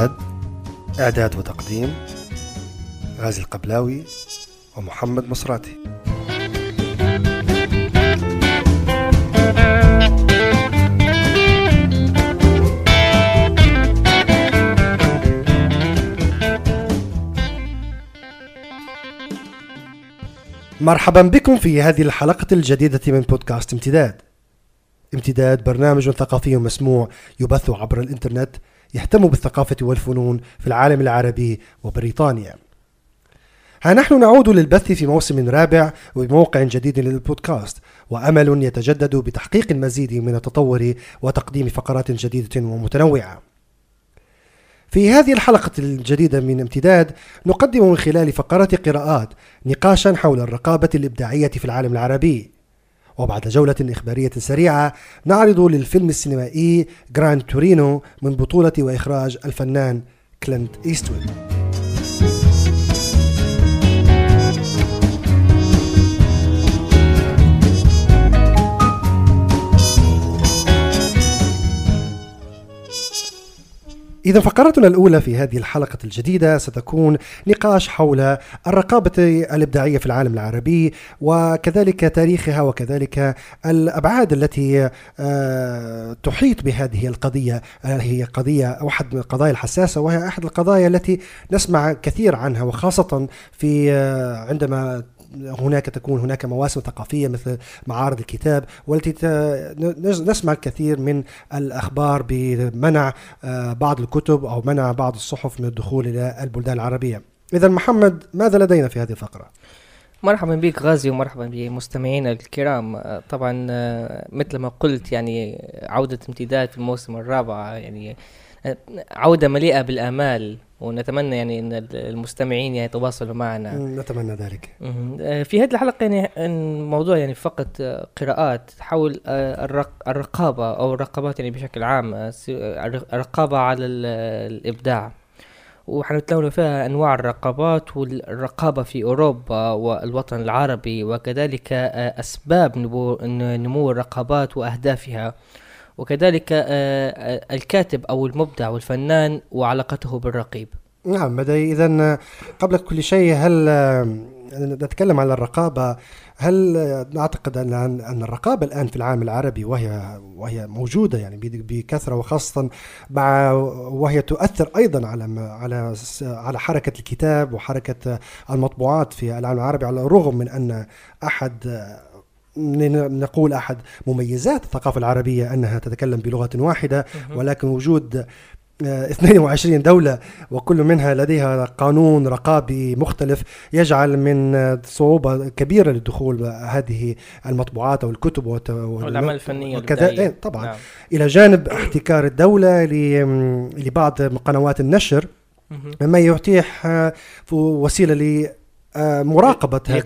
امتداد إعداد وتقديم غازي القبلاوي ومحمد مصراتي. مرحبا بكم في هذه الحلقة الجديدة من بودكاست امتداد. امتداد برنامج ثقافي مسموع يبث عبر الإنترنت يهتم بالثقافة والفنون في العالم العربي وبريطانيا. ها نحن نعود للبث في موسم رابع وبموقع جديد للبودكاست وأمل يتجدد بتحقيق المزيد من التطور وتقديم فقرات جديدة ومتنوعة. في هذه الحلقة الجديدة من امتداد نقدم من خلال فقرات قراءات نقاشا حول الرقابة الإبداعية في العالم العربي. وبعد جولة إخبارية سريعة نعرض للفيلم السينمائي جراند تورينو من بطولة وإخراج الفنان كلينت إيستوود. إذا فقرتنا الأولى في هذه الحلقة الجديدة ستكون نقاش حول الرقابة الإبداعية في العالم العربي وكذلك تاريخها وكذلك الأبعاد التي آه، تحيط بهذه القضية. هي قضية واحد من القضايا الحساسة؟ وهي أحد القضايا التي نسمع كثير عنها وخاصة في آه، عندما هناك تكون هناك مواسم ثقافية مثل معارض الكتاب والتي نسمع الكثير من الأخبار بمنع آه، بعض الكتب أو منع بعض الصحف من الدخول إلى البلدان العربية. إذا محمد ماذا لدينا في هذه الفقرة؟ مرحبا بك غازي ومرحبا بمستمعينا الكرام آه، طبعا آه، مثل ما قلت يعني عودة امتداد في الموسم الرابع يعني عودة مليئة بالآمال ونتمنى يعني إن المستمعين يعني يتواصلوا معنا. نتمنى ذلك. آه، في هذه الحلقة يعني الموضوع يعني فقط آه، قراءات حول آه، الرقابة أو الرقابات يعني بشكل عام الرقابة على الإبداع. وحنتناول فيها أنواع الرقابات والرقابة في أوروبا والوطن العربي وكذلك أسباب نمو الرقابات وأهدافها. وكذلك آه، آه، الكاتب أو المبدع والفنان وعلاقته بالرقيب. نعم إذا قبل كل شيء هل آه، نتكلم عن الرقابة. هل نعتقد أن أن الرقابة الآن في العالم العربي وهي وهي موجودة يعني بكثرة وخاصة مع وهي تؤثر أيضا على على على حركة الكتاب وحركة المطبوعات في العالم العربي على الرغم من أن أحد نقول أحد. مميزات الثقافة العربية أنها تتكلم بلغة واحدة ولكن وجود 22 آه، دولة وكل منها لديها قانون رقابي مختلف يجعل من صعوبة كبيرة للدخول هذه المطبوعات أو الكتب والأعمال الفنية وكذا. إيه، طبعا. نعم. إلى جانب احتكار الدولة لبعض قنوات النشر مما يتيح آه، وسيلة آه، مراقبة هذه.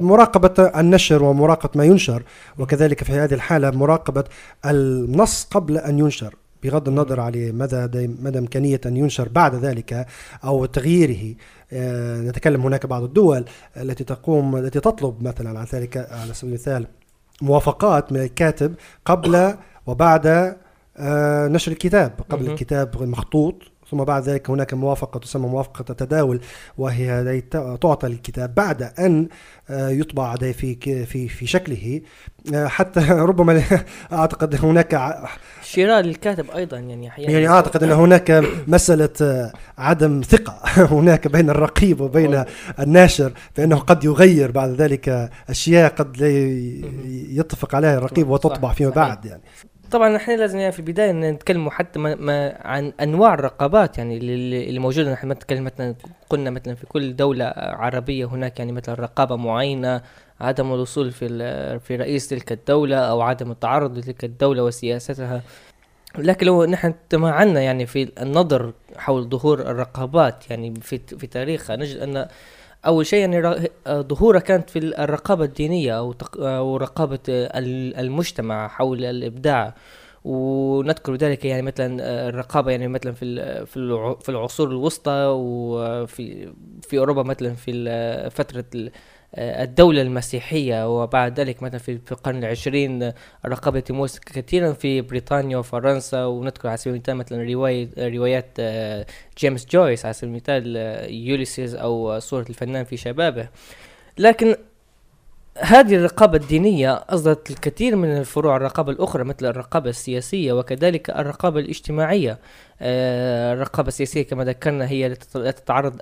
مراقبة النشر ومراقبة ما ينشر وكذلك في هذه الحالة مراقبة النص قبل أن ينشر بغض النظر على مدى مدى إمكانية أن ينشر بعد ذلك أو تغييره. آه، نتكلم هناك بعض الدول التي تقوم التي تطلب مثلا على ذلك على سبيل المثال موافقات من الكاتب قبل وبعد آه، نشر الكتاب قبل الكتاب المخطوط ثم بعد ذلك هناك موافقة تسمى موافقة التداول وهي تعطى للكتاب بعد أن آه، يطبع في في في شكله آه، حتى ربما أعتقد هناك شراء للكاتب أيضا يعني يعني أعتقد أن هناك مسألة آه، عدم ثقة. هناك بين الرقيب وبين الناشر فانه قد يغير بعد ذلك أشياء قد لا يتفق عليها الرقيب وتطبع فيما بعد يعني. طبعا إحنا لازم يعني في البداية نتكلموا حتى ما ما عن أنواع الرقابات يعني اللي موجودة. نحن نتكلم مثلا قلنا مثلا في كل دولة عربية هناك يعني مثلا رقابة معينة عدم الوصول في في رئيس تلك الدولة أو عدم التعرض لتلك الدولة وسياستها. لكن لو نحن تمعنا يعني في النظر حول ظهور الرقابات يعني في في تاريخها نجد أن أول شيء يعني ظهورها كانت في الرقابة الدينية أو أو رقابة المجتمع حول الإبداع. ونذكر ذلك يعني مثلا الرقابة يعني مثلا في في العصور الوسطى وفي في أوروبا مثلا في فترة الدولة المسيحية وبعد ذلك مثلا في القرن العشرين الرقابة تموس كثيرا في بريطانيا وفرنسا ونذكر على سبيل المثال مثلا رواية روايات جيمس جويس على سبيل المثال يوليسيز أو صورة الفنان في شبابه. لكن هذه الرقابة الدينية أصدرت الكثير من الفروع الرقابة الأخرى مثل الرقابة السياسية وكذلك الرقابة الاجتماعية. آه، الرقابة السياسية كما ذكرنا هي التي تتعرض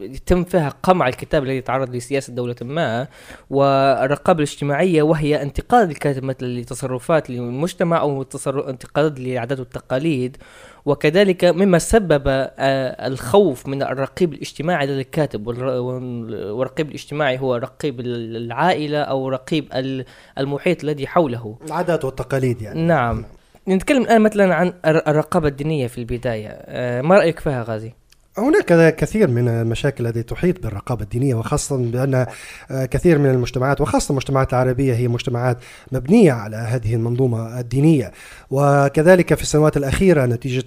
يتم فيها قمع الكتاب الذي يتعرض لسياسة دولة ما. والرقابة الاجتماعية وهي انتقاد الكاتب مثلا لتصرفات المجتمع أو انتقاد للعادات والتقاليد. وكذلك مما سبب آه، الخوف من الرقيب الاجتماعي للكاتب والرقيب الاجتماعي هو رقيب العائلة أو رقيب المحيط الذي حوله. العادات والتقاليد يعني. نعم. نتكلم الآن مثلا عن الرقابة الدينية في البداية. آه، ما رأيك فيها غازي؟ هناك كثير من المشاكل التي تحيط بالرقابة الدينية وخاصة بأن آه، كثير من المجتمعات وخاصة المجتمعات العربية هي مجتمعات مبنية على هذه المنظومة الدينية. وكذلك في السنوات الأخيرة نتيجة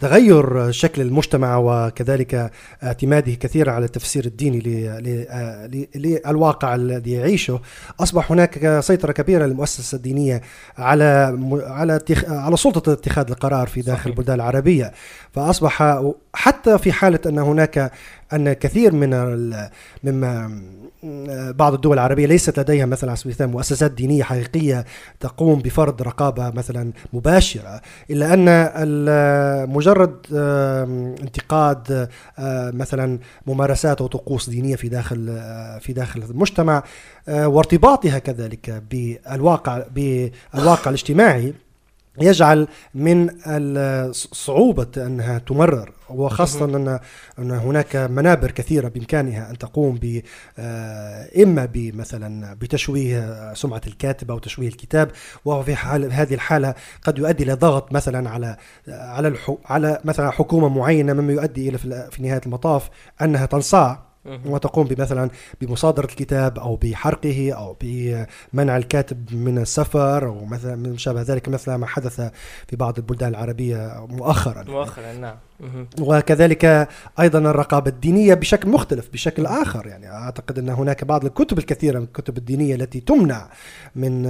تغير شكل المجتمع وكذلك اعتماده كثيرا على التفسير الديني للواقع الذي يعيشه. أصبح هناك سيطرة كبيرة للمؤسسة الدينية على على على سلطة اتخاذ القرار في داخل البلدان العربية. فأصبح حتى في حالة أن هناك أن كثير من مما بعض الدول العربية ليست لديها مثلا على سبيل المثال مؤسسات دينية حقيقية تقوم بفرض رقابة مثلا مباشرة إلا أن مجرد انتقاد مثلا ممارسات وطقوس دينية في داخل في داخل المجتمع وارتباطها كذلك بالواقع بالواقع الاجتماعي يجعل من صعوبة أنها تمرر وخاصة أن أن هناك منابر كثيرة بإمكانها أن تقوم ب آه، إما بمثلا بتشويه سمعة الكاتب أو تشويه الكتاب وهو في حال هذه الحالة قد يؤدي إلى ضغط مثلا على على على مثلا حكومة معينة مما يؤدي إلى في نهاية المطاف أنها تنصاع. وتقوم بمثلا بمصادرة الكتاب أو بحرقه أو بمنع الكاتب من السفر أو مثلا من شابه ذلك مثل ما حدث في بعض البلدان العربية مؤخرا مؤخرا نعم. وكذلك أيضا الرقابة الدينية بشكل مختلف بشكل آخر. يعني أعتقد أن هناك بعض الكتب الكثيره من الكتب الدينية التي تمنع من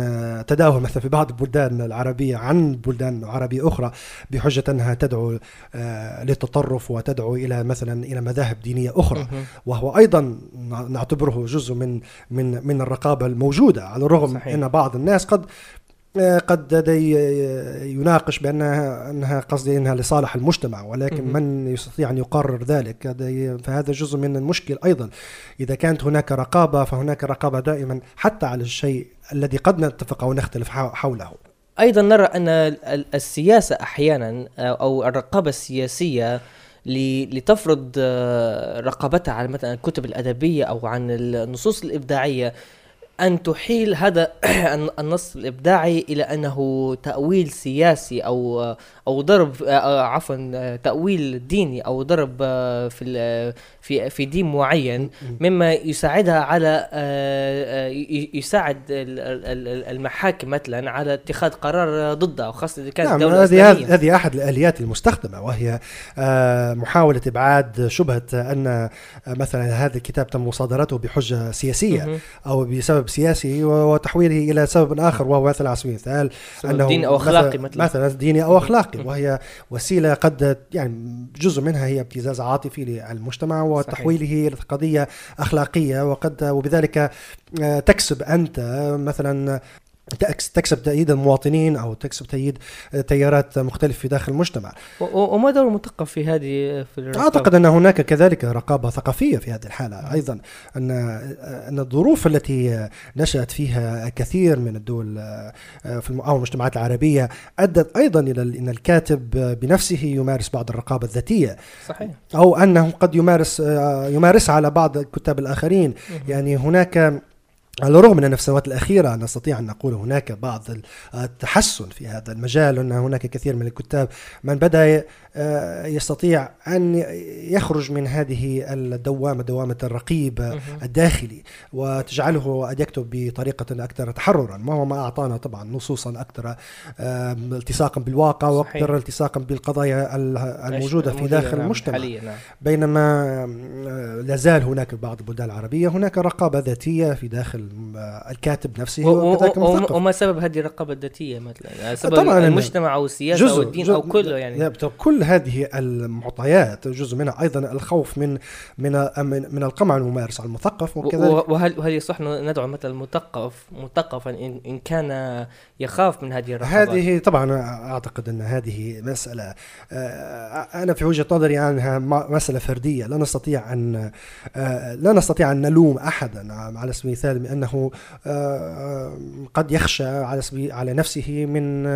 تداول مثلا في بعض البلدان العربية عن بلدان عربية أخرى بحجة أنها تدعو آه، للتطرف وتدعو إلى مثلا إلى مذاهب دينية أخرى. وهو أيضا نعتبره جزء من من من الرقابة الموجودة. على الرغم صحيح. أن بعض الناس قد قد يناقش بأنها أنها قصدي إنها لصالح المجتمع ولكن من يستطيع أن يقرر ذلك؟ فهذا جزء من المشكل أيضا. إذا كانت هناك رقابة فهناك رقابة دائما حتى على الشيء الذي قد نتفق أو نختلف حوله. أيضا نرى أن السياسة أحيانا أو الرقابة السياسية لتفرض رقابتها على مثلا الكتب الأدبية أو عن النصوص الإبداعية أن تحيل هذا النص الإبداعي إلى أنه تأويل سياسي أو أو ضرب آه، آه، عفوا تأويل ديني أو ضرب آه، في في في دين معين مما يساعدها على يساعد المحاكم مثلا على اتخاذ قرار ضدها وخاصة إذا كانت نعم دولة هذه هذه أحد الآليات المستخدمة وهي محاولة إبعاد شبهة أن مثلا هذا الكتاب تم مصادرته بحجة سياسية أو بسبب سياسي وتحويله إلى سبب آخر وهو مثلا على سبيل المثال أنه ديني أو أخلاقي مثلا. مثلا ديني أو أخلاقي. وهي وسيلة قد يعني جزء منها هي ابتزاز عاطفي للمجتمع وتحويله إلى قضيه أخلاقية. وقد وبذلك آه، تكسب أنت مثلا تكسب تأييد المواطنين أو تكسب تأييد تيارات مختلفة في داخل المجتمع. وما دور المثقف في هذه في الرقابة؟ أعتقد أن هناك كذلك رقابة ثقافية في هذه الحالة. أيضا أن أن الظروف التي نشأت فيها كثير من الدول في أو المجتمعات العربية أدت أيضا إلى أن الكاتب بنفسه يمارس بعض الرقابة الذاتية. صحيح. أو أنه قد يمارس يمارسها على بعض الكتاب الآخرين. يعني هناك على الرغم من أن في السنوات الأخيرة نستطيع أن نقول هناك بعض التحسن في هذا المجال وأن هناك كثير من الكتاب من بدأ يستطيع أن يخرج من هذه الدوامة دوامة الرقيب. الداخلي وتجعله أن يكتب بطريقة أكثر تحررا وهو ما أعطانا طبعا نصوصا أكثر آم، التصاقا بالواقع. وأكثر التصاقا بالقضايا ال- الموجودة في داخل المجتمع نعم. بينما آه، لا زال هناك بعض البلدان العربية هناك رقابة ذاتية في داخل آه، الكاتب نفسه وكذلك المثقف وما سبب هذه الرقابة الذاتية مثلا سبب طبعاً المجتمع أو السياسة أو الدين أو كله يعني كل هذه المعطيات جزء منها أيضا الخوف من من من, من القمع الممارس على المثقف وكذلك وهل وهل يصح ندعو مثلا المثقف مثقفا إن إن كان يخاف من هذه الرقابات هذه طبعا أعتقد أن هذه مسألة آه، أنا في وجهة نظري عنها م- مسألة فردية. لا نستطيع أن آه، لا نستطيع أن نلوم احدا على سبيل المثال بأنه آه، قد يخشى على على نفسه من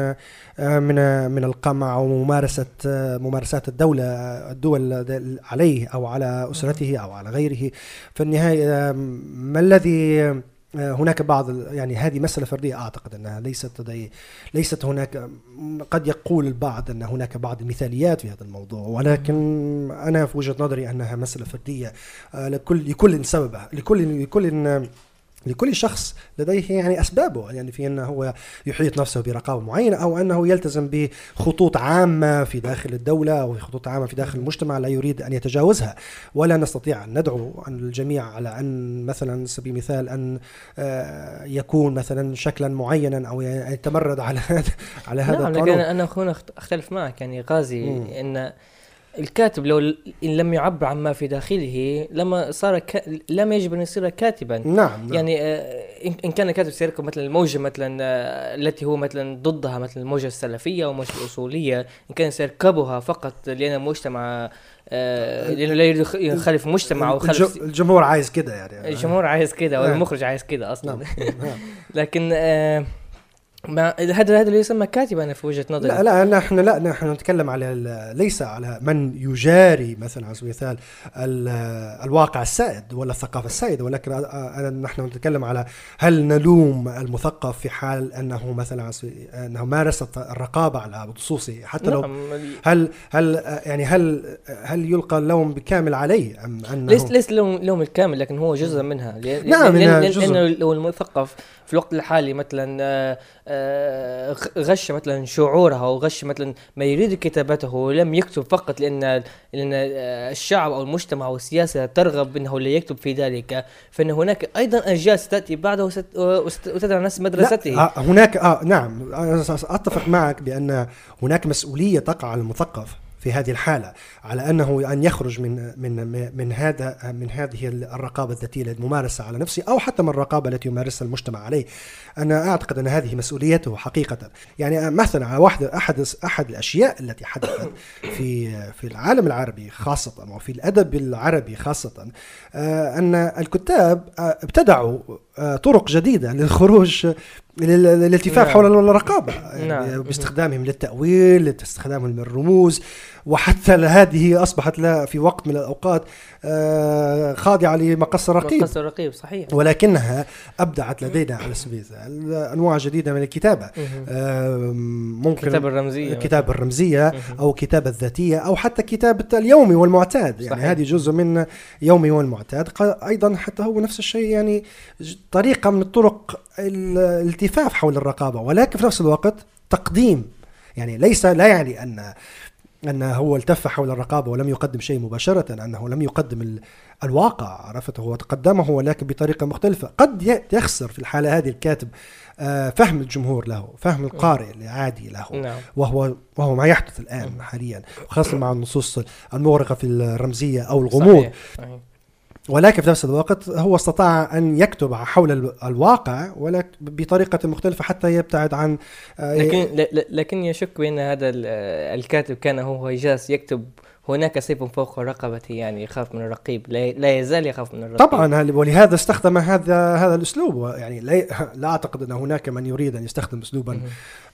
من من القمع وممارسه آه، ممارسات الدولة الدول عليه أو على أسرته أو على غيره. في النهاية آه، ما الذي آه، هناك بعض يعني هذه مسألة فردية أعتقد أنها ليست لدي ليست هناك قد يقول البعض أن هناك بعض المثاليات في هذا الموضوع ولكن أنا في وجهة نظري أنها مسألة فردية آه، لكل لكل سببها لكل لكل لكل شخص لديه يعني أسبابه يعني في أنه هو يحيط نفسه برقابة معينة أو أنه يلتزم بخطوط عامة في داخل الدولة أو خطوط عامة في داخل المجتمع لا يريد أن يتجاوزها. ولا نستطيع أن ندعو الجميع على أن مثلا على سبيل المثال أن آه، يكون مثلا شكلا معينا أو يتمرد على هذا على هذا نعم لكن القانون أنا هنا أخت- أختلف معك. يعني غازي مم. إن الكاتب لو إن لم يعبر عما في داخله لما صار ك... لم يجب أن يصير كاتبا نعم, نعم. يعني آه، إن كان كاتب سيركب مثلا الموجة مثلا آه، التي هو مثلا ضدها مثلا الموجة السلفية والموجة الأصولية إن كان سيركبها فقط لأن المجتمع آه، لأنه لا يخالف مجتمع يخالف الجمهور عايز كده يعني الجمهور عايز كده نعم. والمخرج عايز كده أصلا نعم نعم. لكن آه، ما هذا هذا اللي يسمى كاتب أنا في وجهة نظري لا لا نحن لا نحن نتكلم على ليس على من يجاري مثلا على سبيل المثال ال- الواقع السائد ولا الثقافة السائدة ولكن أنا نحن نتكلم على هل نلوم المثقف في حال أنه مثلا أنه مارس الرقابة على لصوصه حتى لو نعم هل هل يعني هل هل يلقى اللوم بالكامل عليه أم أنه ليس ليس لهم الكامل لكن هو جزء منها لأن نعم، لأن لأن جزء. لأنه لو المثقف في الوقت الحالي مثلا آه، غش مثلا شعورها أو غش مثلا ما يريد كتابته ولم يكتب فقط لأن لأن آه، الشعب أو المجتمع أو السياسة ترغب انه لا يكتب في ذلك. فإن هناك أيضا اجيال ستأتي بعده وست- وست- وتدعى نفس مدرسته آه، هناك آه نعم. اتفق معك بأن هناك مسؤولية تقع على المثقف. في هذه الحالة على أنه أن يخرج من من من هذا من هذه الرقابة الذاتيه الممارسه على نفسه أو حتى من الرقابة التي يمارسها المجتمع عليه. أنا أعتقد أن هذه مسؤوليته حقيقة. يعني مثلا على واحد أحد أحد الأشياء التي حدثت في في العالم العربي خاصة وفي الأدب العربي خاصة آه، أن الكتاب آه، ابتدعوا آه، طرق جديدة للخروج للالتفاف نعم. حول الرقابة يعني نعم. باستخدامهم للتأويل لاستخدامهم للرموز وحتى هذه أصبحت لا في وقت من الأوقات آه، خاضعة لمقص الرقيب مقص الرقيب صحيح ولكنها أبدعت لدينا على سبيل المثال أنواع جديدة من. آه، ممكن كتاب الرمزية الكتابة الرمزية. أو كتابة الذاتية أو حتى كتابة اليومي والمعتاد يعني صحيح. هذه جزء من يومي والمعتاد أيضا حتى هو نفس الشيء يعني طريقة من الطرق ال- الالتفاف حول الرقابة ولكن في نفس الوقت تقديم. يعني ليس لا يعني أن أن هو التف حول الرقابة ولم يقدم شيء مباشرة أنه لم يقدم ال- الواقع عرفت؟ هو تقدمه ولكن بطريقة مختلفة. قد يخسر في الحالة هذه الكاتب آه، فهم الجمهور له فهم القارئ العادي له نعم. وهو وهو ما يحدث الآن حاليا خاصه مع النصوص المغرقة في الرمزية أو الغموض. صحيح. صحيح. ولكن في نفس الوقت هو استطاع أن يكتب حول ال- الواقع ولكن بطريقة مختلفة حتى يبتعد عن آه، لكن لكن يشك بأن هذا ال- الكاتب كان هو جالس يكتب هناك سيف فوق رقبته يعني يخاف من الرقيب لا, يزال يخاف من الرقيب طبعا ولهذا استخدم هذا هذا الأسلوب يعني لا, لا أعتقد أن هناك من يريد أن يستخدم اسلوبا.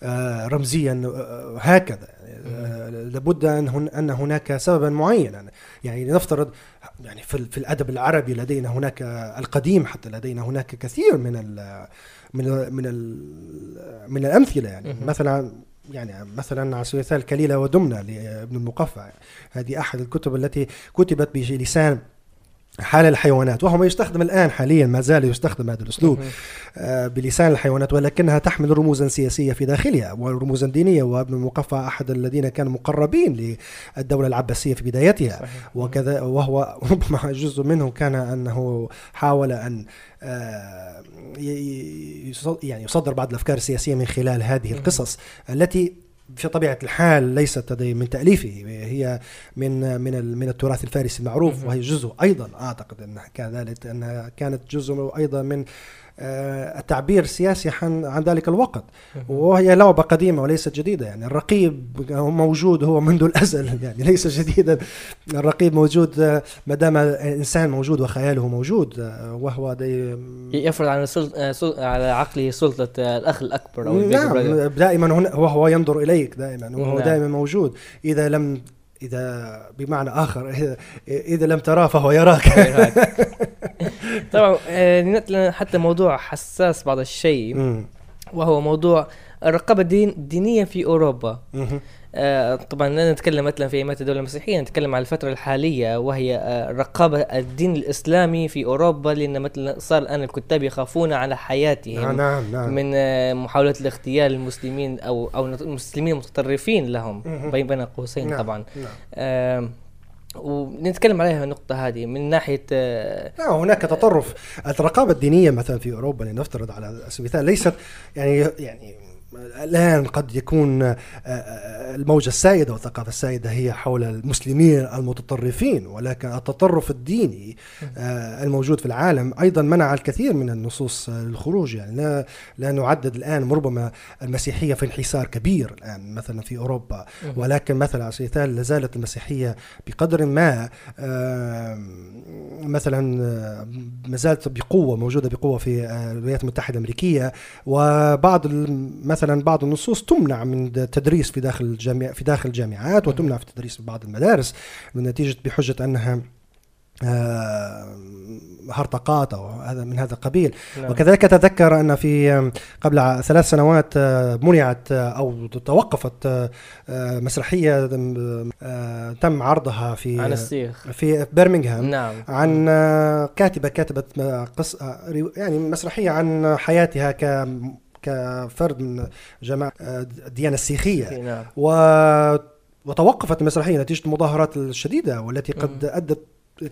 آه، رمزيا آه، هكذا آه، لابد أن أن هناك سببا معينا يعني لنفترض يعني في, في الأدب العربي لدينا هناك القديم حتى لدينا هناك كثير من ال من ال من ال من الأمثلة يعني. مثلا يعني مثلا على سبيل المثال كليلة ودمنة لابن المقفع هذه أحد الكتب التي كتبت بلسان حال الحيوانات وهو ما يستخدم الآن حاليا ما زال يستخدم هذا الأسلوب آه، بلسان الحيوانات ولكنها تحمل رموزا سياسية في داخلها ورموزا دينية وابن المقفع أحد الذين كانوا مقربين للدولة العباسية في بدايتها. صحيح. وكذا وهو ربما جزء منه كان أنه حاول أن آه، يعني يصدر بعض الأفكار السياسية من خلال هذه القصص التي في طبيعة الحال ليست من تأليفه. هي من من من التراث الفارسي المعروف وهي جزء أيضا أعتقد أنها كذلك أنها كانت جزء أيضا من التعبير السياسي عن عن ذلك الوقت. وهي لعبه قديمة وليست جديدة. يعني الرقيب موجود هو منذ الأزل. يعني ليس جديدا. الرقيب موجود آه، ما دام الانسان موجود وخياله موجود آه، وهو يفرض على على عقله سلطة الأخ الأكبر أو نعم دائما هنا وهو ينظر إليك دائما وهو نعم. دائما موجود. إذا لم إذا بمعنى آخر إذا لم تراه فهو يراك. طبعا آه، حتى موضوع حساس بعض الشيء وهو موضوع الرقابة الدينية في أوروبا. آه طبعا لا نتكلم مثلا في ايامات الدولة المسيحية نتكلم على الفترة الحالية وهي آه رقابة الدين الإسلامي في أوروبا لأن مثلا صار الان الكتاب يخافون على حياتهم نعم نعم, نعم. من آه محاولات الاغتيال المسلمين أو أو المسلمين المتطرفين لهم بين بين قوسين نعم طبعا. نعم. ونتكلم عليها النقطة هذه من ناحية آه هناك تطرف. الرقابة الدينية مثلا في أوروبا لنفترض على سبيل المثال ليست يعني يعني الآن قد يكون آه، آه، الموجة السائدة والثقافة السائدة هي حول المسلمين المتطرفين ولكن التطرف الديني آه، الموجود في العالم أيضا منع الكثير من النصوص للخروج. يعني لا, لا نعدد الآن ربما المسيحية في انحسار كبير الآن مثلا في أوروبا ولكن مثلا على سبيل المثال لازالت المسيحية بقدر ما مثلا ما زالت بقوة موجودة بقوة في الولايات المتحدة الأمريكية. وبعض مثلا بعض النصوص تمنع من التدريس في داخل الجامعة في داخل الجامعات وتمنع في التدريس في بعض المدارس من نتيجة بحجة أنها آه، هرطقات أو هذا من هذا القبيل. نعم. وكذلك اتذكر أن في قبل ثلاث سنوات آه، منعت آه، أو توقفت مسرحية تم عرضها في عن السيخ. في برمنغهام نعم. عن كاتبه كتبت قصه يعني مسرحية عن حياتها ك كفرد من جماعة الديانة السيخية. نعم. و وتوقفت المسرحية نتيجة المظاهرات الشديدة والتي قد أدت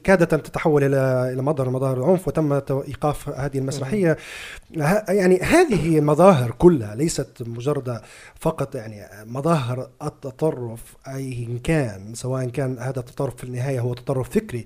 كادت أن تتحول إلى إلى مظهر مظاهر العنف وتم إيقاف هذه المسرحية. يعني هذه المظاهر كلها ليست مجرد فقط يعني مظاهر التطرف أي كان سواء كان هذا التطرف في النهاية هو تطرف فكري.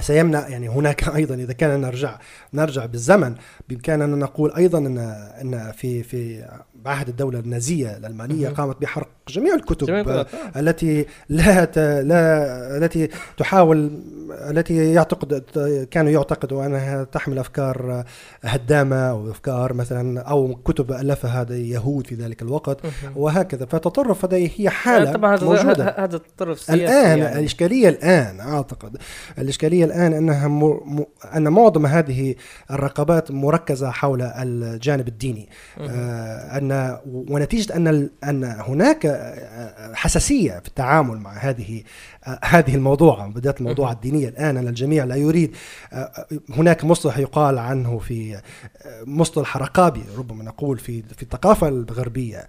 سيمنع يعني هناك أيضا إذا كان نرجع نرجع بالزمن بامكاننا نقول أيضا ان إن في في بعهد الدولة النازية الألمانية قامت بحرق جميع الكتب جميع التي لا لا التي تحاول التي يعتقد كانوا يعتقدوا أنها تحمل أفكار هدامة أو أفكار مثلا أو كتب ألفها يهود في ذلك الوقت وهكذا. فتطرف هذه هي حالة طبعا موجودة. هذا التطرف الآن يعني. الإشكالية الآن أعتقد. الإشكالية الآن أنها م... أن معظم هذه الرقابات مركزة حول الجانب الديني. آه ان ونتيجة أن أن هناك حساسية في التعامل مع هذه هذه الموضوع بدات الموضوع الدينية الآن. أن الجميع لا يريد هناك مصطلح يقال عنه في مصطلح رقابي ربما نقول في في الثقافة الغربية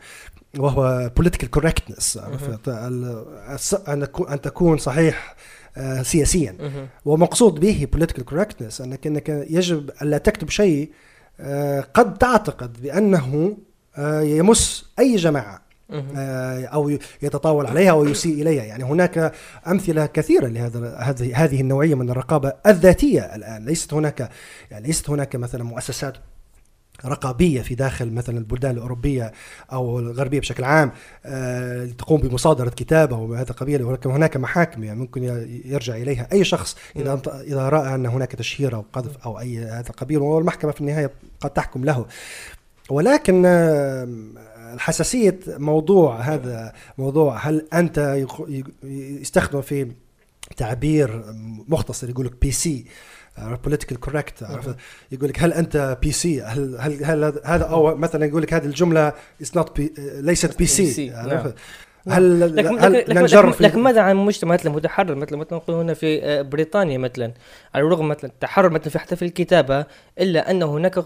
وهو political correctness. أن تكون صحيح سياسيا. ومقصود به political correctness أنك أنك يجب الا تكتب شيء قد تعتقد بأنه يمس أي جماعة. آه، أو يتطاول عليها أو يسيء إليها. يعني هناك أمثلة كثيرة لهذا هذه هذه النوعية من الرقابة الذاتية الآن. ليست هناك يعني ليست هناك مثلا مؤسسات رقابية في داخل مثلا البلدان الأوروبية أو الغربية بشكل عام آه تقوم بمصادرة كتاب أو هذا القبيل ولكن هناك محاكم يعني ممكن يرجع إليها أي شخص إذا إذا رأى أن هناك تشهير أو قذف أو أي هذا القبيل. والمحكمة في النهاية قد تحكم له. ولكن آه الحساسية موضوع هذا موضوع هل أنت يستخدم في تعبير مختصر يقول لك PC political correct يقول لك هل أنت PC هل هل هل هذا أو مثلا يقول لك هذه الجملة is not ليست PC. هل لكن هل لكن, لكن, في- لكن ماذا عن مجتمع مثلا متحرر؟ مثلا مثلا نقول هنا في آه، بريطانيا مثلا على الرغم مثلا التحرر مثلا في حتى في الكتابة إلا أن هناك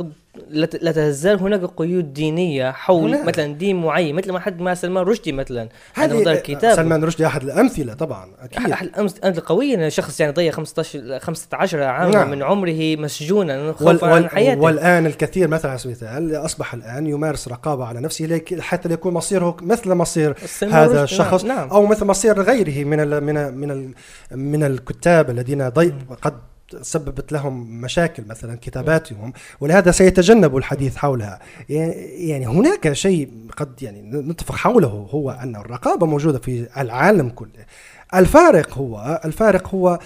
لا تزال هناك قيود دينية حول هنا- مثلا دين معين مثل ما حد ما سلمان رشدي مثلا. هذه الكتاب سلمان رشدي أحد الأمثلة طبعا أكيد. أحد القوية ان شخص يعني ضيع 15 15 عاما نعم. من عمره مسجونا وال خوفا عن وال حياته والآن الكثير مثلا على سبيل المثال أصبح الآن يمارس رقابة على نفسه حتى يكون مصيره مثل مصير سلمان هذا رشدي، الشخص نعم, نعم. أو مثل مصير غيره من ال من ال من ال من الكتاب الذين ضي قد سببت لهم مشاكل مثلا كتاباتهم ولهذا سيتجنبوا الحديث حولها. يعني هناك شيء قد يعني نتفق حوله هو أن الرقابة موجودة في العالم كله. الفارق هو الفارق هو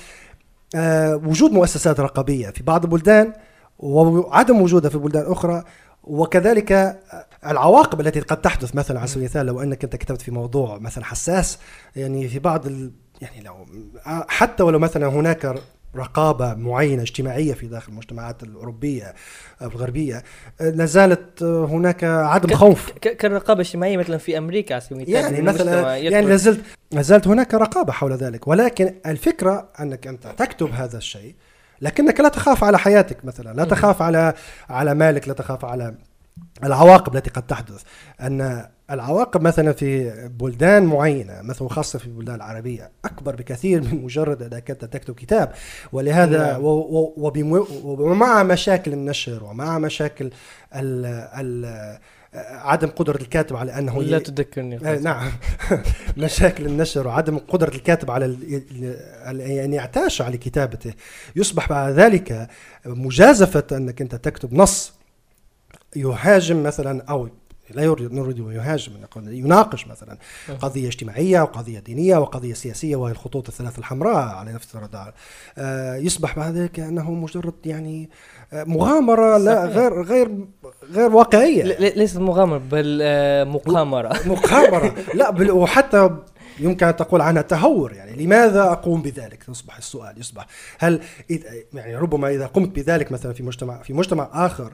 آه، وجود مؤسسات رقابية في بعض البلدان وعدم وجودها في بلدان أخرى وكذلك العواقب التي قد تحدث مثلا على سبيل المثال لو أنك أنت كتبت في موضوع مثلا حساس يعني في بعض ال يعني لو حتى ولو مثلا هناك رقابة معينة اجتماعية في داخل المجتمعات الأوروبية الغربية لا زالت هناك عدم ك- خوف. ك- كالرقابة الاجتماعية مثلا في أمريكا على سبيل المثال يعني مثلا يعني يدخل- لا زلت لا زالت هناك رقابة حول ذلك. ولكن الفكرة أنك أنت تكتب هذا الشيء لكنك لا تخاف على حياتك مثلا لا تخاف على على مالك لا تخاف على العواقب التي قد تحدث. أن العواقب مثلا في بلدان معينة مثلا خاصة في البلدان العربية أكبر بكثير من مجرد أنك أنت تكتب كتاب. ولهذا نعم. ومع مشاكل النشر ومع مشاكل ال ال عدم قدرة الكاتب على أنه لا ي- تذكرني آه، نعم. مشاكل النشر وعدم قدرة الكاتب على ال- ال- يعني يعتاش على كتابته. يصبح بعد ذلك مجازفة أنك أنت تكتب نص يهاجم مثلا أو لا يريد نريد يهاجم يناقش مثلا قضية اجتماعية وقضية دينية وقضية سياسية وهي الخطوط الثلاث الحمراء على نفس الرادار. آه، يصبح بعد ذلك أنه مجرد يعني آه، مغامرة لا. غير غير غير ل- ليست مغامرة بل مقامرة. مقامرة. لا بل وحتى يمكن أن تقول عنها تهور يعني لماذا أقوم بذلك؟ يصبح السؤال يصبح هل يعني ربما إذا قمت بذلك مثلا في مجتمع في مجتمع آخر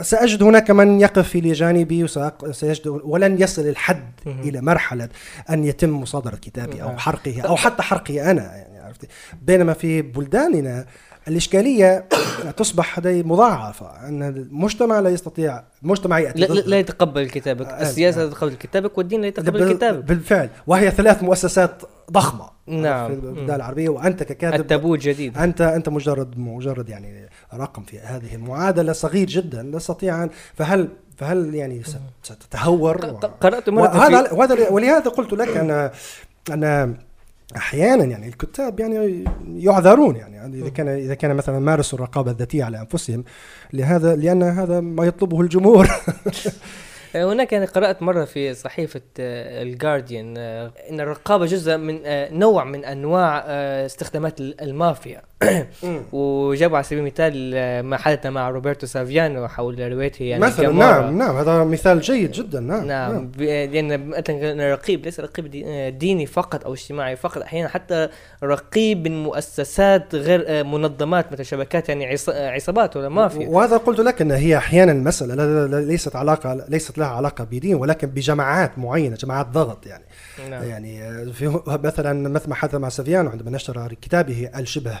سأجد هناك من يقف في جانبي وسأق- سيجد ولن يصل الحد. إلى مرحلة أن يتم مصادرة كتابي أو. حرقه أو حتى حرقي أنا يعني عرفتي بينما في بلداننا الإشكالية تصبح هذه مضاعفة أن المجتمع لا يستطيع المجتمع يأتي لا, لا يتقبل كتابك آه، السياسة آه. لا تتقبل كتابك والدين لا يتقبل كتابك بالفعل وهي ثلاث مؤسسات ضخمة نعم. في البلدان العربية وأنت ككاتب التابو الجديد أنت أنت مجرد مجرد يعني رقم في هذه المعادلة صغير جدا لا تستطيع أن فهل فهل يعني ست- ستتهور؟ ق- و- ق- قرأت مرة وهذا في وهذا ولهذا قلت لك أنا أنا أحيانا يعني الكتاب يعني يعذرون يعني إذا كان إذا كان مثلا مارسوا الرقابة الذاتية على أنفسهم لهذا لأن هذا ما يطلبه الجمهور. هناك يعني قرأت مرة في صحيفة الجارديان أن الرقابة جزء من آه، نوع من أنواع آه، استخدامات ال- المافيا. وجابوا على سبيل المثال آه، ما حدث مع روبرتو سافيانو حول روايته يعني مثلا. نعم نعم هذا مثال جيد جدا نعم نعم ب- لأن مثلا رقيب ليس رقيب دي- آه، ديني فقط أو اجتماعي فقط أحيانا حتى رقيب من مؤسسات غير آه، منظمات مثل شبكات يعني آه، عصابات ولا مافيا وهذا قلت لك إن هي أحيانا المسألة ليست علاقة ليست لها علاقة بدين ولكن بجماعات معينة جماعات ضغط يعني نعم. يعني في مثلا مثل ما حدث مع سفيان عندما نشر كتابه الشبه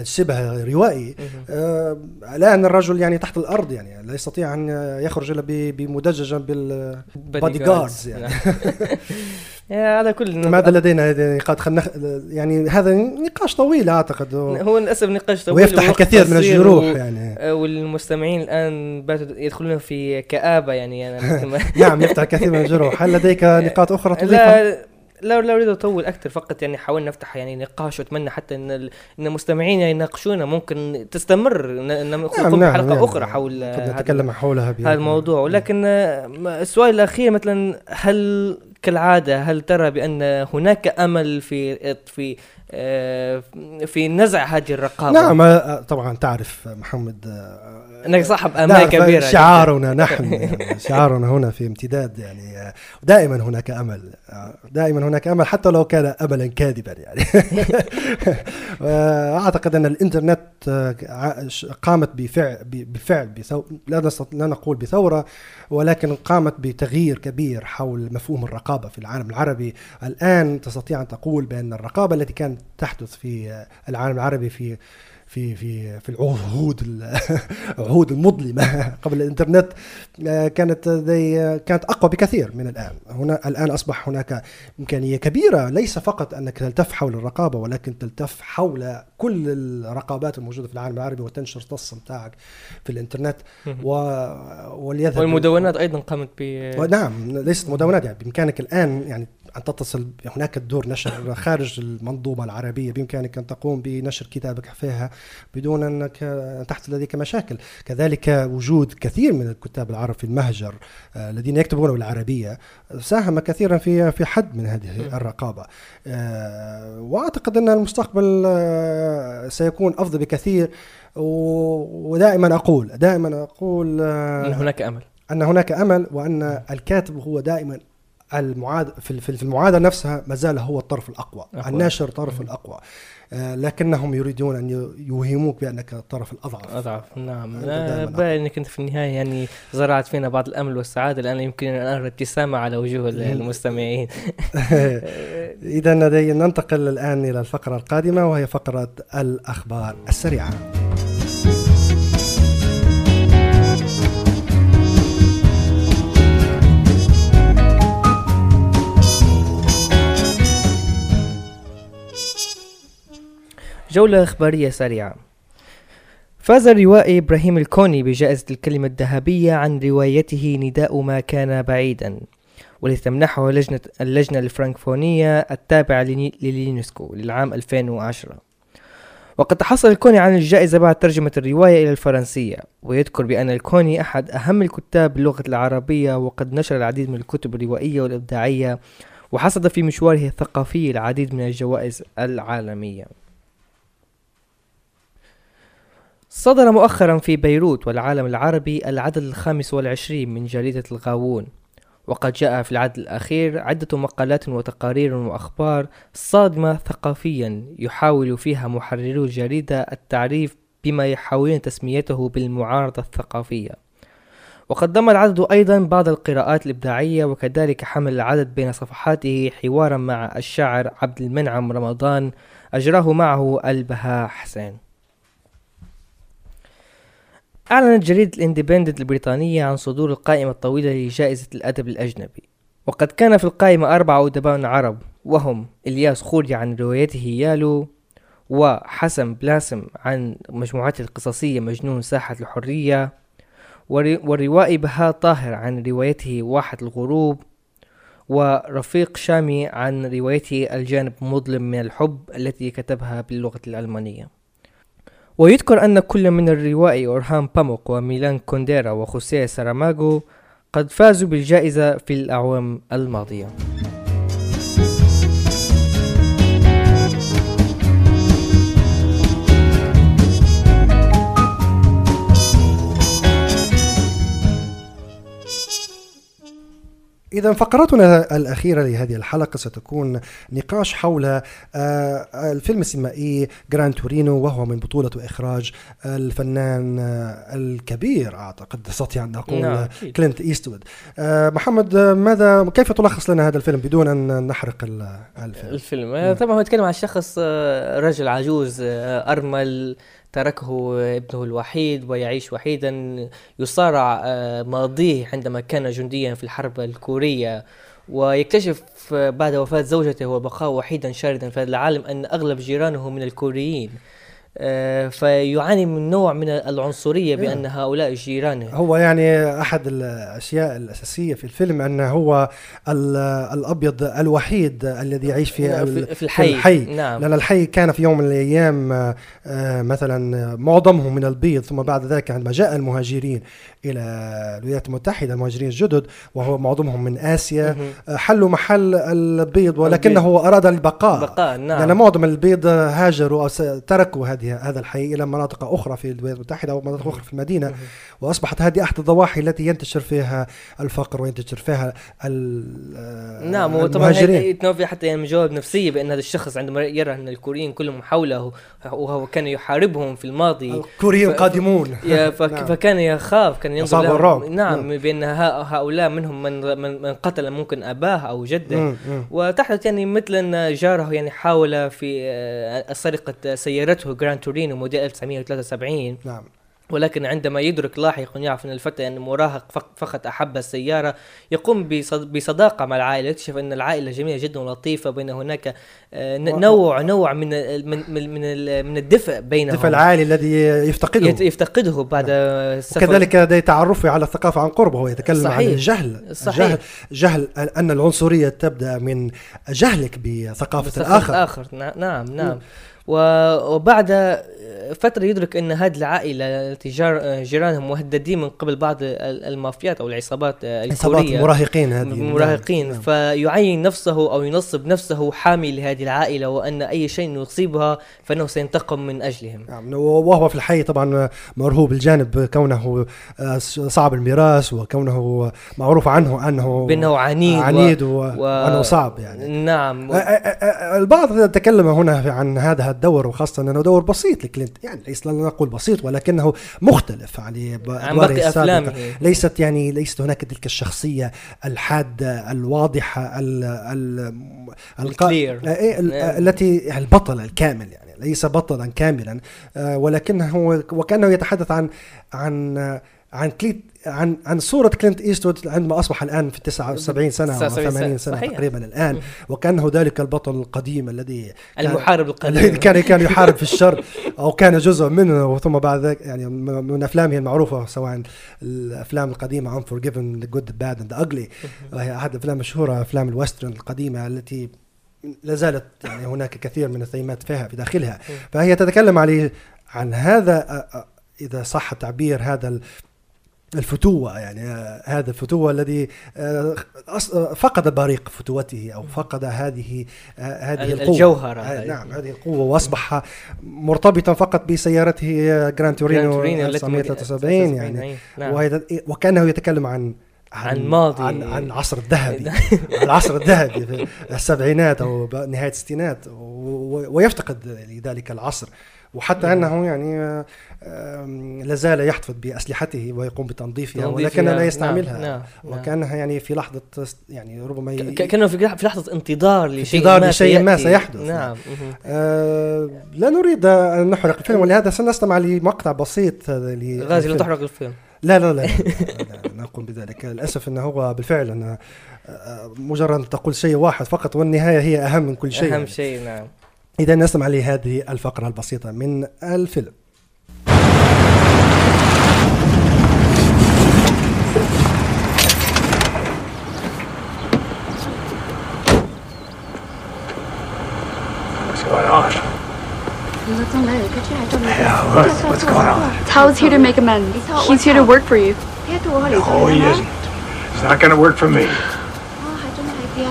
الشبه روائي. آه الآن الرجل يعني تحت الأرض يعني لا يستطيع أن يخرج إلا بمدججا بال بودي جاردز يعني. هذا كل ماذا لدينا هذا نقاط خلنا يعني هذا نقاش طويل أعتقد. و- هو للأسف نقاش طويل ويفتح الكثير من الجروح و- يعني. آه، والمستمعين الآن باتوا يدخلون في كآبة يعني. أنا نعم يفتح الكثير من الجروح. هل لديك نقاط أخرى تضيفها؟ لا لا لا أريد أطول أكثر فقط يعني حاولنا نفتح يعني نقاش وأتمنى حتى إن ال- إن المستمعين يناقشونا. ممكن تستمر إن نقوم بحلقة أخرى حول قد نتكلم حولها هذا الموضوع. ولكن آه، ما- السؤال الأخير مثلا هل كالعادة هل ترى بأن هناك أمل في في في نزع هذه الرقابة. نعم آه، طبعا تعرف محمد آه، إنك صاحب امال كبيرة. شعارنا نحن يعني شعارنا هنا في امتداد يعني دائما هناك أمل دائما هناك أمل حتى لو كان املا كاذبا يعني. أعتقد أن الإنترنت قامت بفعل بفعل لا لا نقول بثورة ولكن قامت بتغيير كبير حول مفهوم الرقابة في العالم العربي. الآن تستطيع أن تقول بأن الرقابة التي كانت تحدث في العالم العربي في في في في العهود العهود المظلمة قبل الإنترنت آه، كانت كانت أقوى بكثير من الآن. هنا الآن أصبح هناك إمكانية كبيرة ليس فقط أنك تلتف حول الرقابة ولكن تلتف حول كل الرقابات الموجودة في العالم العربي وتنشر التص بتاعك في الإنترنت. و وليذهب. والمدونات أيضا قامت ب نعم ليست مدونات يعني بإمكانك الآن يعني أن تتصل هناك دور نشر خارج المنظومة العربية بإمكانك أن تقوم بنشر كتابك فيها بدون أنك تحت لديك مشاكل. كذلك وجود كثير من الكتاب العرب في المهجر آه، الذين يكتبون بالعربية ساهم كثيرا في في حد من هذه الرقابة. آه، وأعتقد أن المستقبل آه، سيكون أفضل بكثير. ودائما أقول دائما أقول أن هناك أمل. أن هناك أمل وأن الكاتب هو دائما المعاد في في المعادلة نفسها ما زال هو الطرف الأقوى أقوى. الناشر طرف الأقوى. آه لكنهم يريدون أن يوهموك بأنك الطرف الأضعف. أضعف. نعم. باين إنك أنت في النهاية يعني زرعت فينا بعض الأمل والسعادة الان يمكن أن أرى ابتسامه على وجوه المستمعين. اذا ننتقل الآن إلى الفقرة القادمة وهي فقرة الأخبار السريعة. جولة إخبارية سريعة. فاز الروائي إبراهيم الكوني بجائزة الكلمة الذهبية عن روايته نداء ما كان بعيدا والتي تمنحه لجنة اللجنة الفرنكفونية التابعة لليونسكو للعام 2010 وقد تحصل الكوني عن الجائزة بعد ترجمة الرواية إلى الفرنسية ويذكر بأن الكوني أحد أهم الكتاب باللغة العربية وقد نشر العديد من الكتب الروائية والإبداعية وحصد في مشواره الثقافي العديد من الجوائز العالمية. صدر مؤخرا في بيروت والعالم العربي العدد الخامس والعشرين من جريدة الغاوون وقد جاء في العدد الأخير عدة مقالات وتقارير وأخبار صادمة ثقافيا يحاول فيها محررو الجريدة التعريف بما يحاولون تسميته بالمعارضة الثقافية. وقد ضم العدد أيضا بعض القراءات الإبداعية وكذلك حمل العدد بين صفحاته حوارا مع الشاعر عبد المنعم رمضان أجراه معه البهاء حسين. أعلنت جريدة الإندبندنت البريطانية عن صدور القائمة الطويلة لجائزة الأدب الأجنبي. وقد كان في القائمة أربع أدباء عرب وهم إلياس خوري عن روايته يالو وحسن بلاسم عن مجموعته القصصية مجنون ساحة الحرية والروائي بهاء طاهر عن روايته واحد الغروب ورفيق شامي عن روايته الجانب مظلم من الحب التي كتبها باللغة الألمانية. ويذكر أن كل من الروائي أورهان باموك وميلان كونديرا وخوسيه ساراماغو قد فازوا بالجائزة في الأعوام الماضية. إذا فقرتنا الأخيرة لهذه الحلقة ستكون نقاش حول آه، الفيلم السينمائي جراند تورينو وهو من بطولة وإخراج الفنان آه، الكبير أعتقد أستطيع أن أقول نعم. كلينت إيستوود آه، محمد ماذا كيف تلخص لنا هذا الفيلم بدون أن نحرق الفيلم الفيلم. طبعا هو يتكلم عن شخص رجل عجوز أرمل تركه ابنه الوحيد ويعيش وحيدا يصارع آه، ماضيه عندما كان جنديا في الحرب الكورية. ويكتشف بعد وفاة زوجته وبقاء وحيدا شاردا في هذا العالم أن أغلب جيرانه من الكوريين. آه، فيعاني من نوع من العنصرية بأن هؤلاء جيرانه هو يعني أحد الأشياء الأساسية في الفيلم أنه هو ال- الأبيض الوحيد الذي يعيش في في- الحي. الحي نعم. لأن الحي كان في يوم من الأيام آه، آه، مثلا معظمهم من البيض ثم بعد ذلك عندما جاء المهاجرين إلى الولايات المتحدة المهاجرين الجدد وهو معظمهم من آسيا. آه، حلوا محل البيض ولكنه أراد البقاء بقاء نعم لأن معظم البيض هاجروا س- تركوا هذه هذا الحي إلى مناطق أخرى في الولايات المتحدة أو مناطق أخرى في المدينة وأصبحت هذه أحد الضواحي التي ينتشر فيها الفقر وينتشر فيها ال- نعم وطبعا المهاجرين هي تنوفي حتى يعني جواب نفسية بأن هذا الشخص عندما يرى أن الكوريين كلهم حوله وهو كان يحاربهم في الماضي الكوريين ف- قادمون نعم. فكان يخاف كان ينظر الرعب. نعم نعم. ها- هؤلاء منهم من من من قتل ممكن أباه أو جده مم، مم. وتحدث يعني مثل أن جاره يعني حاول في آه، سرقة سيارته جراند تورينو موديل 1973 نعم. ولكن عندما يدرك لاحقا يعرف إن الفتى ان مراهق فق- فقط أحب السيارة يقوم بصد- بصداقة مع العائلة. يكتشف إن العائلة جميلة جدا ولطيفة بين هناك آه، نوع نوع من من من من, ال- من الدفء بينهم. الدفع العالي الذي يفتقده. يفتقده بعد السفر وكذلك لديه تعرفه على الثقافة عن قرب وهو يتكلم صحيح. عن الجهل. صحيح. جهل, جهل أن العنصرية تبدأ من جهلك بثقافة الآخر. الآخر. نعم نعم, نعم. وبعد فترة يدرك أن هذه العائلة التي جار جيرانهم مهددين من قبل بعض ال- المافيات أو العصابات الكورية. المراهقين هذه. مراهقين. نعم. فيعين نفسه أو ينصب نفسه حامي لهذه العائلة وأن أي شيء يصيبها فإنه سينتقم من أجلهم. نعم. وهو في الحي طبعا مرهوب الجانب كونه آه، صعب الميراث وكونه معروف عنه أنه بأنه عنيد عنيد و... و- وأنه صعب يعني. نعم. آه، البعض تكلم هنا عن هذا الدور وخاصة أنه دور بسيط لكلينت. يعني ليس لا نقول بسيط ولكنه مختلف عن عن أدواره باقي السابقة. أفلامه ليست يعني ليست هناك تلك الشخصية الحادة الواضحة ال ال. آه، إيه، نعم. التي البطل الكامل يعني ليس بطلا كاملا آه، ولكنه وكأنه يتحدث عن عن عن كليت عن عن صورة كلينت إيستوود عندما أصبح الآن في 79 سنة أو 79 سنة. 80 سنة صحيح. تقريبا الآن. وكانه ذلك البطل القديم الذي كان- المحارب الذي القديم. كان كان يحارب في الشر أو كان جزء منه ثم بعد ذلك يعني من أفلامه المعروفة سواء الأفلام القديمة The Good The Bad and The Ugly. وهي أحد الأفلام المشهورة أفلام ال Western القديمة التي لا زالت يعني هناك كثير من الثيمات فيها في داخلها. فهي تتكلم عليه عن هذا إذا صح التعبير هذا الفتوة يعني آه، هذا الفتوة الذي آه، آه، فقد بريق فتوته أو فقد هذه هذه ال- القوة الجوهرة. نعم هذه القوة وأصبح مرتبطا فقط بسيارته جراند تورينو تورينو التي 1973 يعني نعم. وكأنه يتكلم عن عن ماضي. عن عن العصر الذهبي العصر الذهبي في السبعينات أو نهاية الستينات ويفتقد لذلك العصر وحتى أنه يعني آه، آم، لا زال يحتفظ بأسلحته ويقوم بتنظيفها تنظيفها، ولكن لا نعم، يستعملها نعم، نعم. وكأنها يعني في لحظة يعني ربما ي- كأنه في لح- في لحظة انتظار لشيء انتظار ما لشيء ما. سيحدث. نعم. آه لا نريد أن نحرق الفيلم ولهذا سنستمع لمقطع بسيط غازي لا. تحرق الفيلم لا لا لا, لا, لا نقوم بذلك للأسف إنه هو بالفعل أنا آه، مجرد أن تقول شيء واحد فقط والنهاية هي أهم من كل شيء أهم شيء نعم إذا نستمع لهذه الفقرة البسيطة من الفيلم Yeah, what, what's going on? Tao's here to make amends. He's here to work for you. No, he isn't. It's not going to work for me.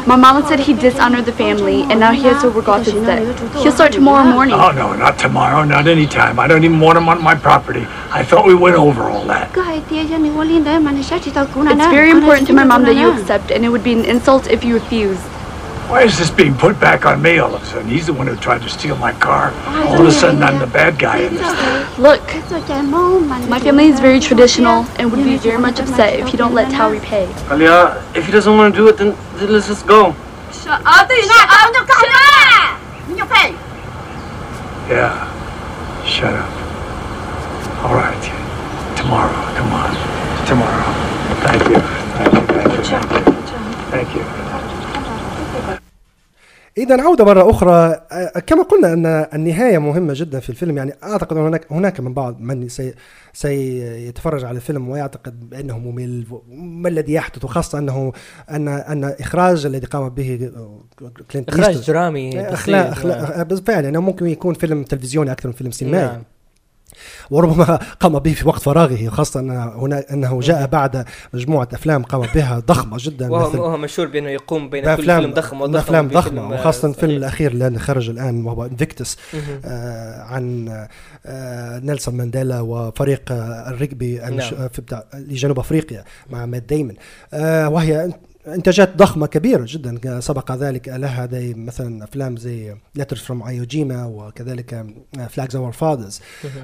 My mama said he dishonored the family, and now he has to work off his debt. He'll start tomorrow morning. Oh, no, not tomorrow, not any time. I don't even want him on my property. I thought we went over all that. It's very important to my mom that you accept, and it would be an insult if you refused. Why is this being put back on me all of a sudden? He's the one who tried to steal my car. All of a sudden, I'm the bad guy in this thing. Look, my family is very traditional and would be very much upset if you don't let Tao repay. Alia, if he doesn't want to do it, then, then let's just go. Shut up! Shut up! Shut up! Yeah. Shut up. All right. Tomorrow. Come on. Tomorrow. Thank you. Thank you. Thank you. Thank you. اذا عودة مرة أخرى آه، كما قلنا أن النهاية مهمة جدا في الفيلم يعني أعتقد هناك هناك من بعض من سي سيتفرج على الفيلم ويعتقد بأنه ممل ما الذي يحدث وخاصة أنه أن أن إخراج الذي قام به كلينت إخراج درامي اخلاق. نعم. اخلاق بالفعل يعني ممكن يكون فيلم تلفزيوني أكثر من فيلم سينمائي نعم. وربما قام به في وقت فراغه خاصة هنا أنه جاء بعد مجموعة أفلام قام بها ضخمة جدا وهو, مثل وهو مشهور بأنه يقوم بين كل فيلم ضخم وضخم أفلام ضخمة آه، وخاصة الفيلم. الأخير اللي خرج الآن وهو Invictus مهم. آه عن آه نيلسون مانديلا وفريق آه الرجبي. نعم. في بتاع لجنوب أفريقيا مع مات دايمون آه وهي انتاجات ضخمة كبيرة جدا. سبق ذلك لها زي مثلا أفلام زي Letters from Iwo Jima وكذلك Flags of Our Fathers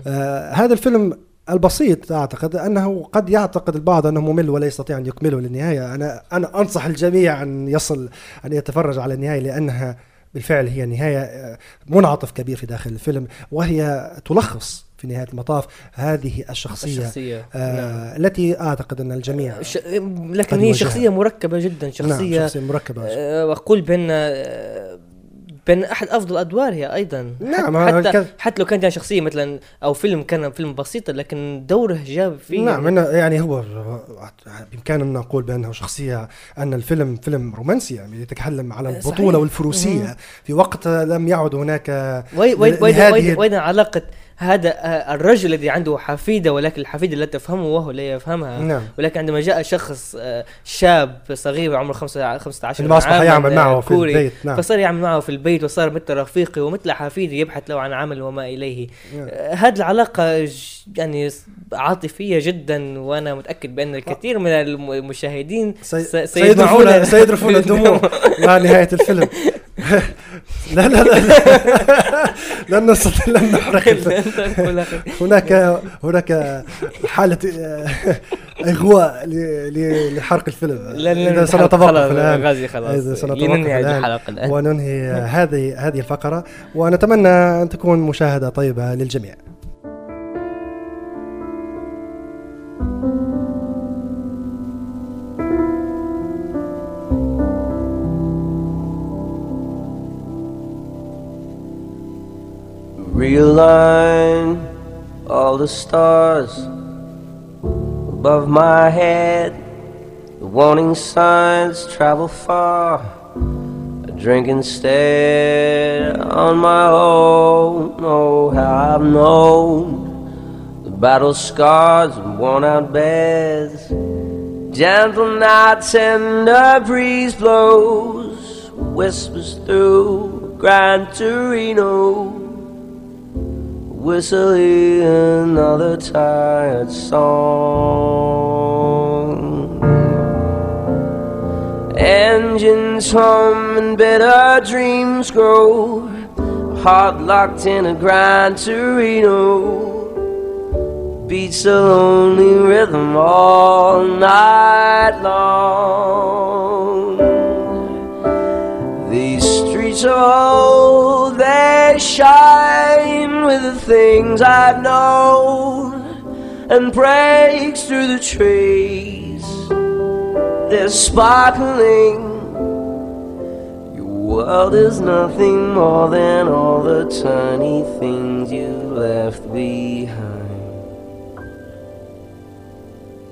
آه هذا الفيلم البسيط أعتقد أنه قد يعتقد البعض أنه ممل ولا يستطيع أن يكمله للنهاية. أنا أنا أنصح الجميع أن يصل أن يتفرج على النهاية لأنها بالفعل هي نهاية آه، منعطف كبير في داخل الفيلم وهي تلخص في نهايه المطاف هذه الشخصيه, الشخصية نعم. آه التي اعتقد ان الجميع ش... لكن هي واجهها. شخصية مركبة جدا نعم شخصية شخصيه مركبه آه، واقول بان آه، بين احد افضل ادوارها أيضا نعم، حتى كان- حتى لو كانت يعني شخصيه مثلا أو فيلم كان فيلم بسيط لكن دوره جاب فيه نعم إنه يعني هو بامكاننا ان نقول بانه شخصيه ان الفيلم فيلم رومانسي يعني يتكلم على صحيح. البطوله والفروسيه في وقت لم يعد هناك وي- وي- وي- لهذه- وي- وين علاقة هذا آه، الرجل الذي عنده حفيدة ولكن الحفيدة لا تفهمه وهو لا يفهمها نعم. ولكن عندما جاء شخص آه، شاب صغير عمره 15 اللي أصبح عاماً، يعمل معه في البيت، نعم. فصار يعمل معه في البيت وصار مثل رفيقي ومثل حفيدي يبحث له عن عمل وما إليه نعم. آه، هذه العلاقة ج- يعني عاطفية جدا وأنا متأكد بأن الكثير من الم- المشاهدين سيدرفون سيدرفون الدموع مع نهاية الفيلم لا لا لا لن نستطيع لن نحرق الفيلم. هناك هناك حالة آه، إغواء لحرق الفيلم. إذا لا سنتوقف الآن. غازي خلاص. إذا سنتوقف الحلقة الآن. وننهي هذه هذه الفقرة. ونتمنى أن تكون مشاهدة طيبة للجميع. Realign all the stars above my head. The warning signs travel far. I drink instead on my own. Oh, how I've known the battle scars and worn out beds. Gentle nights and a breeze blows, whispers through Gran Torino whistling another tired song. Engines hum and better dreams grow, heart locked in a Gran Torino. Beats a lonely rhythm all night long. These streets oh, they shine with the things I've known and breaks through the trees. They're sparkling. Your world is nothing more than all the tiny things you left behind.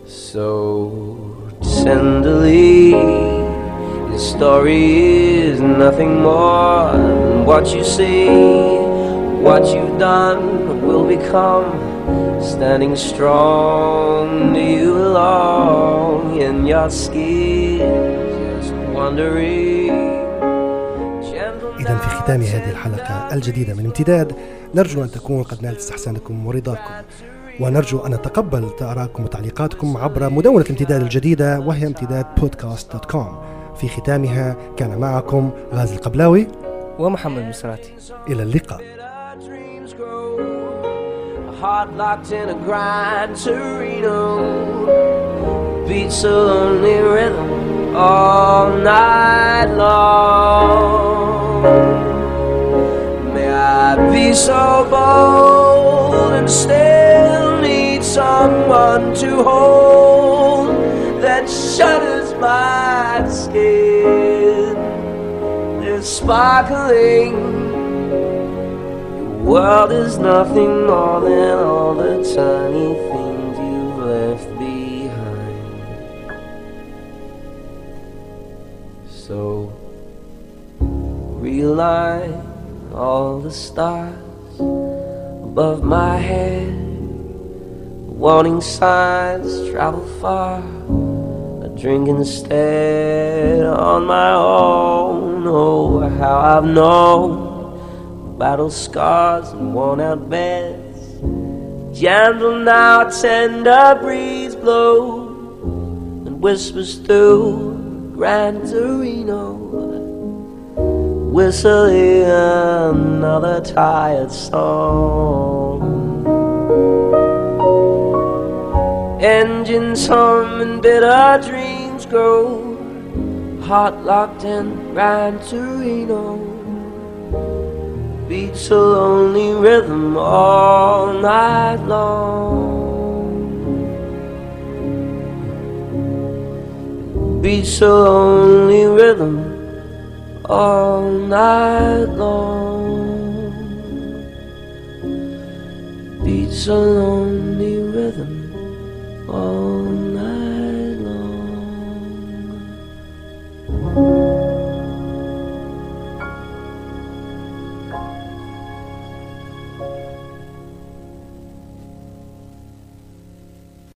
So tenderly, story is nothing more than what you see, what you've done will become. Standing strong, do you belong in your skin? Just wondering. إذا في ختام هذه الحلقة الجديدة من امتداد نرجو أن تكون قد نالت استحسانكم ورضاكم ونرجو أن نتقبل آراءكم وتعليقاتكم عبر مدونة الامتداد الجديدة وهي امتداد بودكاست دوت كوم في ختامها كان معكم غازي القبلاوي ومحمد مصراتي إلى اللقاء heart locked in a grind Torino beats a lonely rhythm all night long. May I be so bold and still need someone to hold that shudders my skin. There's sparkling. Your world is nothing more than all the tiny things you've left behind. So realign all the stars above my head. Warning signs travel far. A drink instead on my own. Oh, how I've known battle scars and worn out beds. Gentle now, tender breeze blows and whispers through Gran Torino whistling another tired song. Engines hum and bitter dreams grow, heart locked in Gran Torino. Beats a lonely rhythm all night long. Beats a lonely rhythm all night long. Beats a lonely rhythm all Thank you.